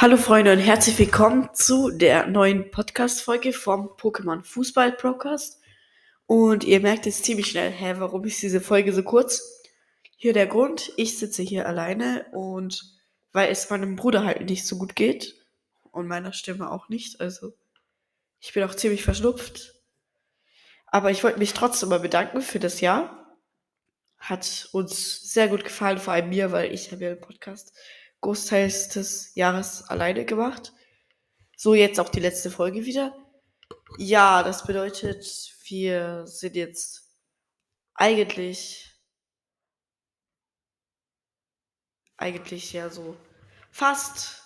Hallo Freunde und herzlich willkommen zu der neuen Podcast-Folge vom Pokémon Fußball Podcast. Und ihr merkt jetzt ziemlich schnell, hä, warum ist diese Folge so kurz? Hier der Grund, ich sitze hier alleine und weil es meinem Bruder halt nicht so gut geht und meiner Stimme auch nicht, also ich bin auch ziemlich verschnupft. Aber ich wollte mich trotzdem mal bedanken für das Jahr. Hat uns sehr gut gefallen, vor allem mir, weil ich habe ja einen Podcast großteils des Jahres alleine gemacht. So jetzt auch die letzte Folge wieder. Ja, das bedeutet, wir sind jetzt eigentlich eigentlich ja so fast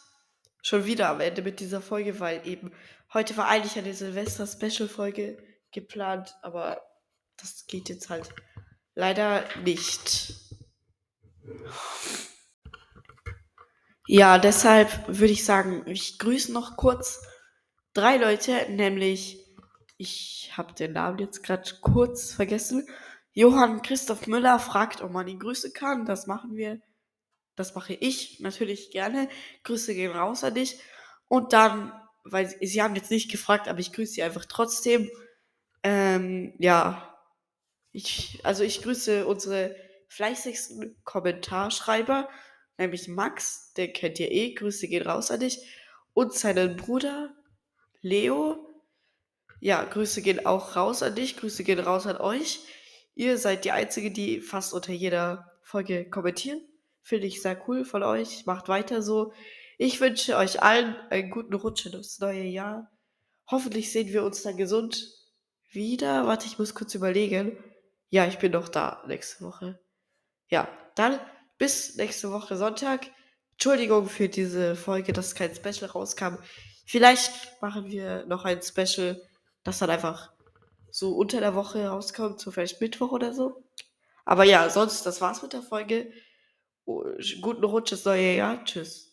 schon wieder am Ende mit dieser Folge, weil eben heute war eigentlich eine Silvester-Special-Folge geplant, aber das geht jetzt halt leider nicht. Ja, deshalb würde ich sagen, ich grüße noch kurz drei Leute, nämlich ich habe den Namen jetzt gerade kurz vergessen. Johann Christoph Müller fragt, ob man ihn grüßen kann. Das machen wir. Das mache ich natürlich gerne. Grüße gehen raus an dich. Und dann, weil sie haben jetzt nicht gefragt, aber ich grüße sie einfach trotzdem. Ähm, ja. Ich, also ich grüße unsere fleißigsten Kommentarschreiber nämlich Max, den kennt ihr eh, Grüße gehen raus an dich, und seinen Bruder Leo. Ja, Grüße gehen auch raus an dich, Grüße gehen raus an euch. Ihr seid die Einzige, die fast unter jeder Folge kommentieren. Finde ich sehr cool von euch. Macht weiter so. Ich wünsche euch allen einen guten Rutsch ins neue Jahr. Hoffentlich sehen wir uns dann gesund wieder. Warte, ich muss kurz überlegen. Ja, ich bin noch da nächste Woche. Ja, dann bis nächste Woche Sonntag. Entschuldigung für diese Folge, dass kein Special rauskam. Vielleicht machen wir noch ein Special, das dann einfach so unter der Woche rauskommt, so vielleicht Mittwoch oder so. Aber ja, sonst, das war's mit der Folge. Oh, guten Rutsch ins neue Jahr. Tschüss.